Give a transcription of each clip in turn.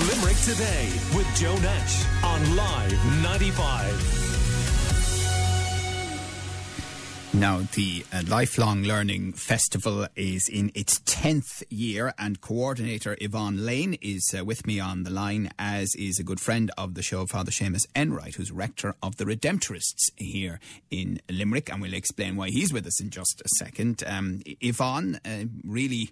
Limerick Today with Joe Nash on Live 95. Now, the uh, Lifelong Learning Festival is in its 10th year, and coordinator Yvonne Lane is uh, with me on the line, as is a good friend of the show, Father Seamus Enright, who's rector of the Redemptorists here in Limerick, and we'll explain why he's with us in just a second. Um, Yvonne, uh, really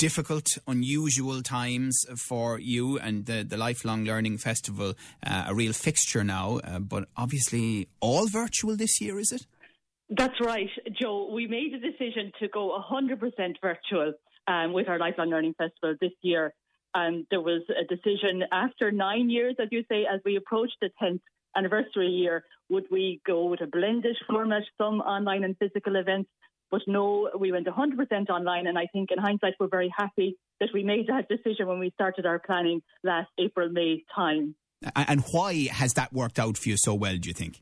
difficult, unusual times for you and the, the Lifelong Learning Festival, uh, a real fixture now, uh, but obviously all virtual this year, is it? That's right, Joe. We made a decision to go 100% virtual um, with our Lifelong Learning Festival this year. And there was a decision after nine years, as you say, as we approached the 10th anniversary year, would we go with a blended format, some online and physical events? But no, we went 100% online. And I think in hindsight, we're very happy that we made that decision when we started our planning last April, May time. And why has that worked out for you so well, do you think?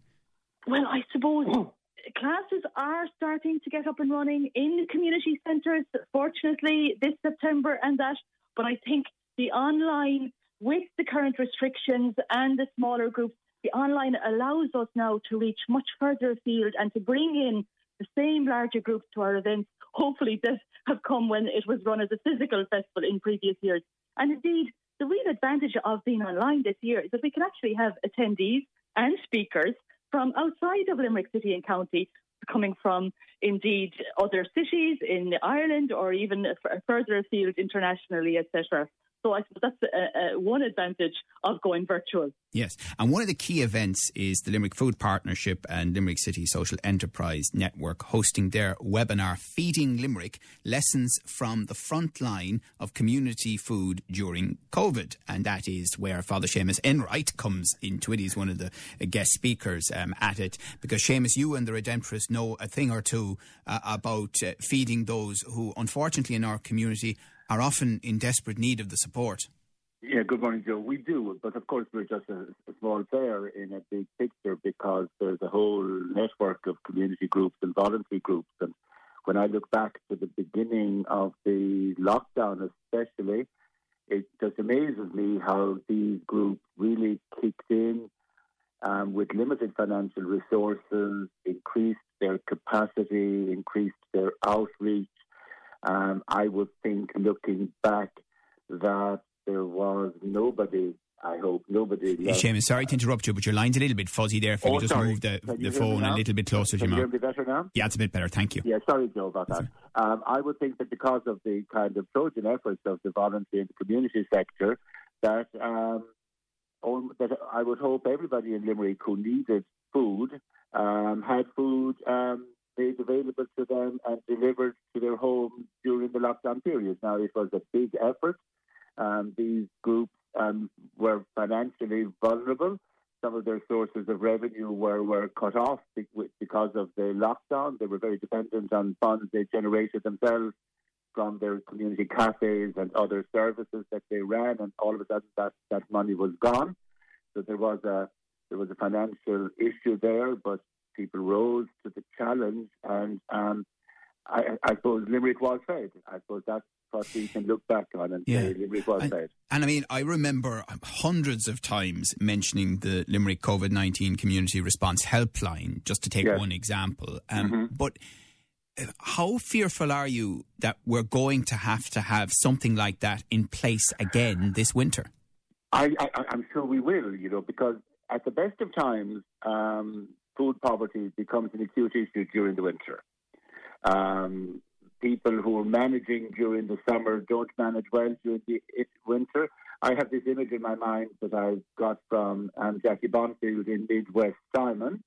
Well, I suppose mm. classes are starting to get up and running in community centres, fortunately, this September and that. But I think the online, with the current restrictions and the smaller groups, the online allows us now to reach much further afield and to bring in the same larger groups to our events, hopefully, that have come when it was run as a physical festival in previous years. And indeed, the real advantage of being online this year is that we can actually have attendees and speakers from outside of Limerick City and County, coming from indeed other cities in Ireland or even further afield internationally, etc. So I suppose that's a, a, one advantage of going virtual. Yes, and one of the key events is the Limerick Food Partnership and Limerick City Social Enterprise Network hosting their webinar Feeding Limerick Lessons from the Front Line of Community Food During COVID. And that is where Father Seamus Enright comes into it. He's one of the guest speakers um, at it because Seamus, you and the Redemptorists know a thing or two uh, about uh, feeding those who, unfortunately, in our community are often in desperate need of the support. Yeah, good morning, Joe. We do, but of course we're just a, a, small player in a big picture because there's a whole network of community groups and voluntary groups. And when I look back to the beginning of the lockdown, especially, it just amazes me how these groups really kicked in um, with limited financial resources, increased their capacity, increased their outreach, um, I would think, looking back, that there was nobody. I hope nobody. Left. Seamus, sorry to interrupt you, but your line's a little bit fuzzy there. If oh, you just sorry. move the, the phone a little bit closer Can to your mouth. You hear me better now? Yeah, it's a bit better. Thank you. Yeah, sorry, Joe, about that. Um, I would think that because of the kind of Trojan efforts of the voluntary and the community sector, that um, that I would hope everybody in Limerick who needed food um, had food um, made available to them and delivered to their the lockdown period. Now, it was a big effort. Um, these groups um, were financially vulnerable. Some of their sources of revenue were, were cut off because of the lockdown. They were very dependent on funds they generated themselves from their community cafes and other services that they ran, and all of a sudden that, that money was gone. So there was a there was a financial issue there, but people rose to the challenge, and um, I, I, suppose Limerick was fed. I suppose that's what we can look back on and yeah. say Limerick was and, fed. And I mean, I remember hundreds of times mentioning the Limerick COVID 19 Community Response Helpline, just to take yes. one example. Um, mm-hmm. But uh, how fearful are you that we're going to have to have something like that in place again this winter? I, am sure we will, you know, because at the best of times, um, food poverty becomes an acute issue during the winter. Um, people who are managing during the summer don't manage well during the winter. I have this image in my mind that I got from um, Jackie Bonfield in Midwest Simon,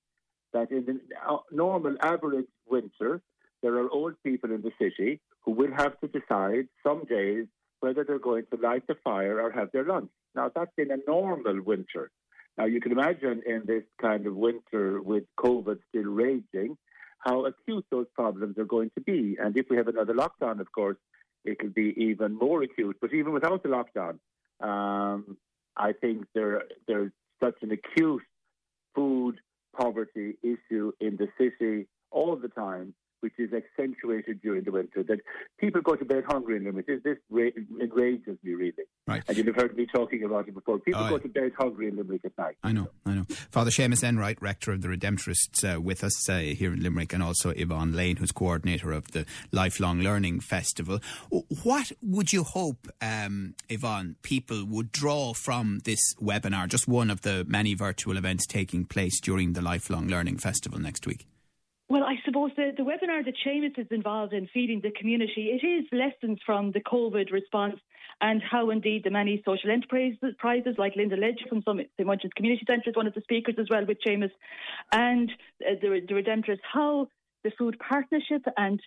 that in the uh, normal average winter, there are old people in the city who will have to decide some days whether they're going to light the fire or have their lunch. Now, that's in a normal winter. Now, you can imagine in this kind of winter with COVID still raging, how acute those problems are going to be. And if we have another lockdown, of course, it'll be even more acute. But even without the lockdown, um, I think there there's such an acute food poverty issue in the city all the time, which is accentuated during the winter. That people go to bed hungry in Limerick. This, this enrages me really. Right. And you'll have heard me talking about it before. People Oh, go to bed hungry in Limerick at night. I know, I know. Father Seamus Enright, rector of the Redemptorists, uh, with us uh, here in Limerick, and also Yvonne Lane, who's coordinator of the Lifelong Learning Festival. What would you hope, um, Yvonne, people would draw from this webinar, just one of the many virtual events taking place during the Lifelong Learning Festival next week? Well, I suppose the, the webinar that Seamus is involved in feeding the community, it is lessons from the COVID response and how indeed the many social enterprises like Linda Ledger from St. Munch's Community Centre is one of the speakers as well with Seamus and uh, the, the Redemptorists, how the food partnership and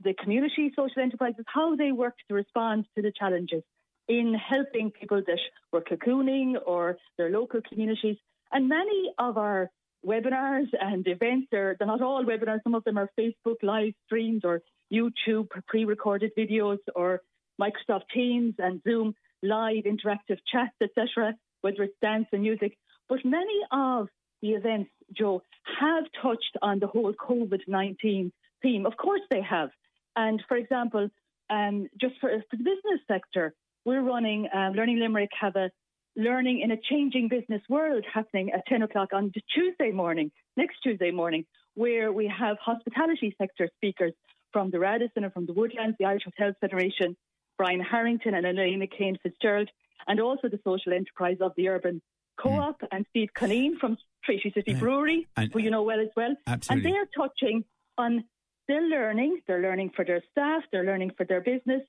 the community social enterprises, how they work to respond to the challenges in helping people that were cocooning or their local communities. And many of our webinars and events, they're, they're not all webinars, some of them are Facebook live streams or YouTube pre recorded videos or Microsoft Teams and Zoom live interactive chats, etc., whether it's dance and music. But many of the events, Joe, have touched on the whole COVID 19 theme. Of course, they have. And for example, um, just for, for the business sector, we're running um, Learning Limerick have a learning in a changing business world happening at 10 o'clock on Tuesday morning, next Tuesday morning, where we have hospitality sector speakers from the Radisson and from the Woodlands, the Irish Hotels Federation, Brian Harrington and Elena Kane Fitzgerald, and also the social enterprise of the Urban Co-op mm. and Steve Colleen from Treaty City Yeah. Brewery, And- who you know well as well. Absolutely. And they're touching on their learning, they're learning for their staff, they're learning for their business,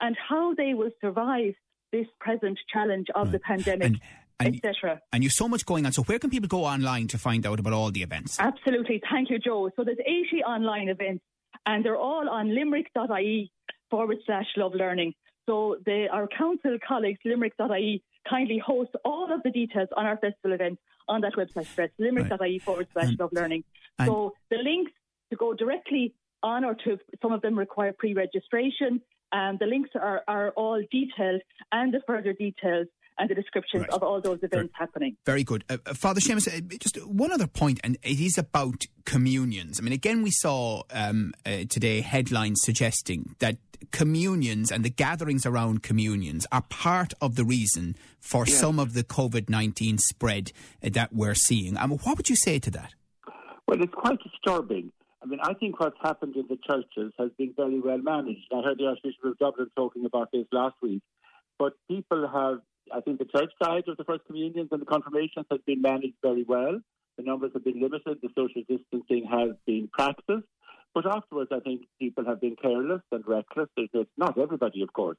and how they will survive this present challenge of the pandemic, And, and, etc. and you've so much going on. So, where can people go online to find out about all the events? Absolutely. Thank you, Joe. So there's 80 online events, and they're all on limerick.ie forward slash love learning. So the, our council colleagues, limerick.ie, kindly host all of the details on our festival events on that website address, limerick.ie forward slash love learning. So the links to go directly on or to, some of them require pre registration. And the links are, are all detailed and the further details and the descriptions Right. of all those events happening. Very good. Uh, uh, Father Seamus, uh, just one other point, and it is about communions. I mean, again, we saw um, uh, today headlines suggesting that communions and the gatherings around communions are part of the reason for some of the COVID 19 spread uh, that we're seeing. Um, what would you say to that? Well, it's quite disturbing. I mean, I think what's happened in the churches has been very well managed. I heard the Archbishop of Dublin talking about this last week. But people have, I think the church side of the First Communions and the confirmations has been managed very well. The numbers have been limited. The social distancing has been practiced. But afterwards, I think people have been careless and reckless. There's, not everybody, of course.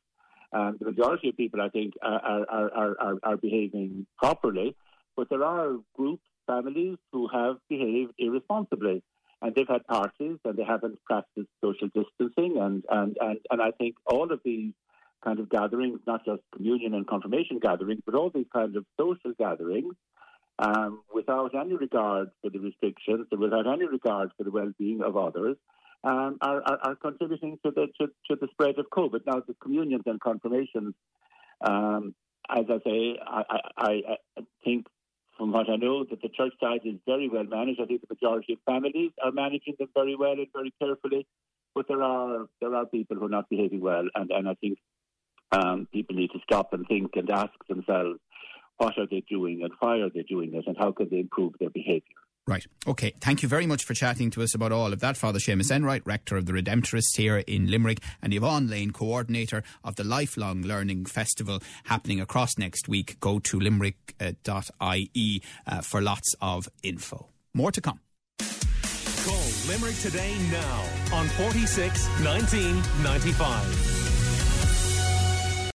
Um, the majority of people, I think, are, are, are, are behaving properly. But there are groups, families who have behaved irresponsibly. And they've had parties and they haven't practiced social distancing. And, and, and, and I think all of these kind of gatherings, not just communion and confirmation gatherings, but all these kinds of social gatherings, um, without any regard for the restrictions and without any regard for the well-being of others, um, are, are, are contributing to the to, to the spread of COVID. Now, the communions and confirmations, um, as I say, I, I, I think from what I know that the church side is very well managed. I think the majority of families are managing them very well and very carefully. But there are there are people who are not behaving well, and, and I think um, people need to stop and think and ask themselves what are they doing and why are they doing it and how can they improve their behaviour. Right. Okay. Thank you very much for chatting to us about all of that. Father Seamus Enright, Rector of the Redemptorists here in Limerick, and Yvonne Lane, Coordinator of the Lifelong Learning Festival happening across next week. Go to limerick.ie uh, for lots of info. More to come. Call Limerick today now on 46 1995.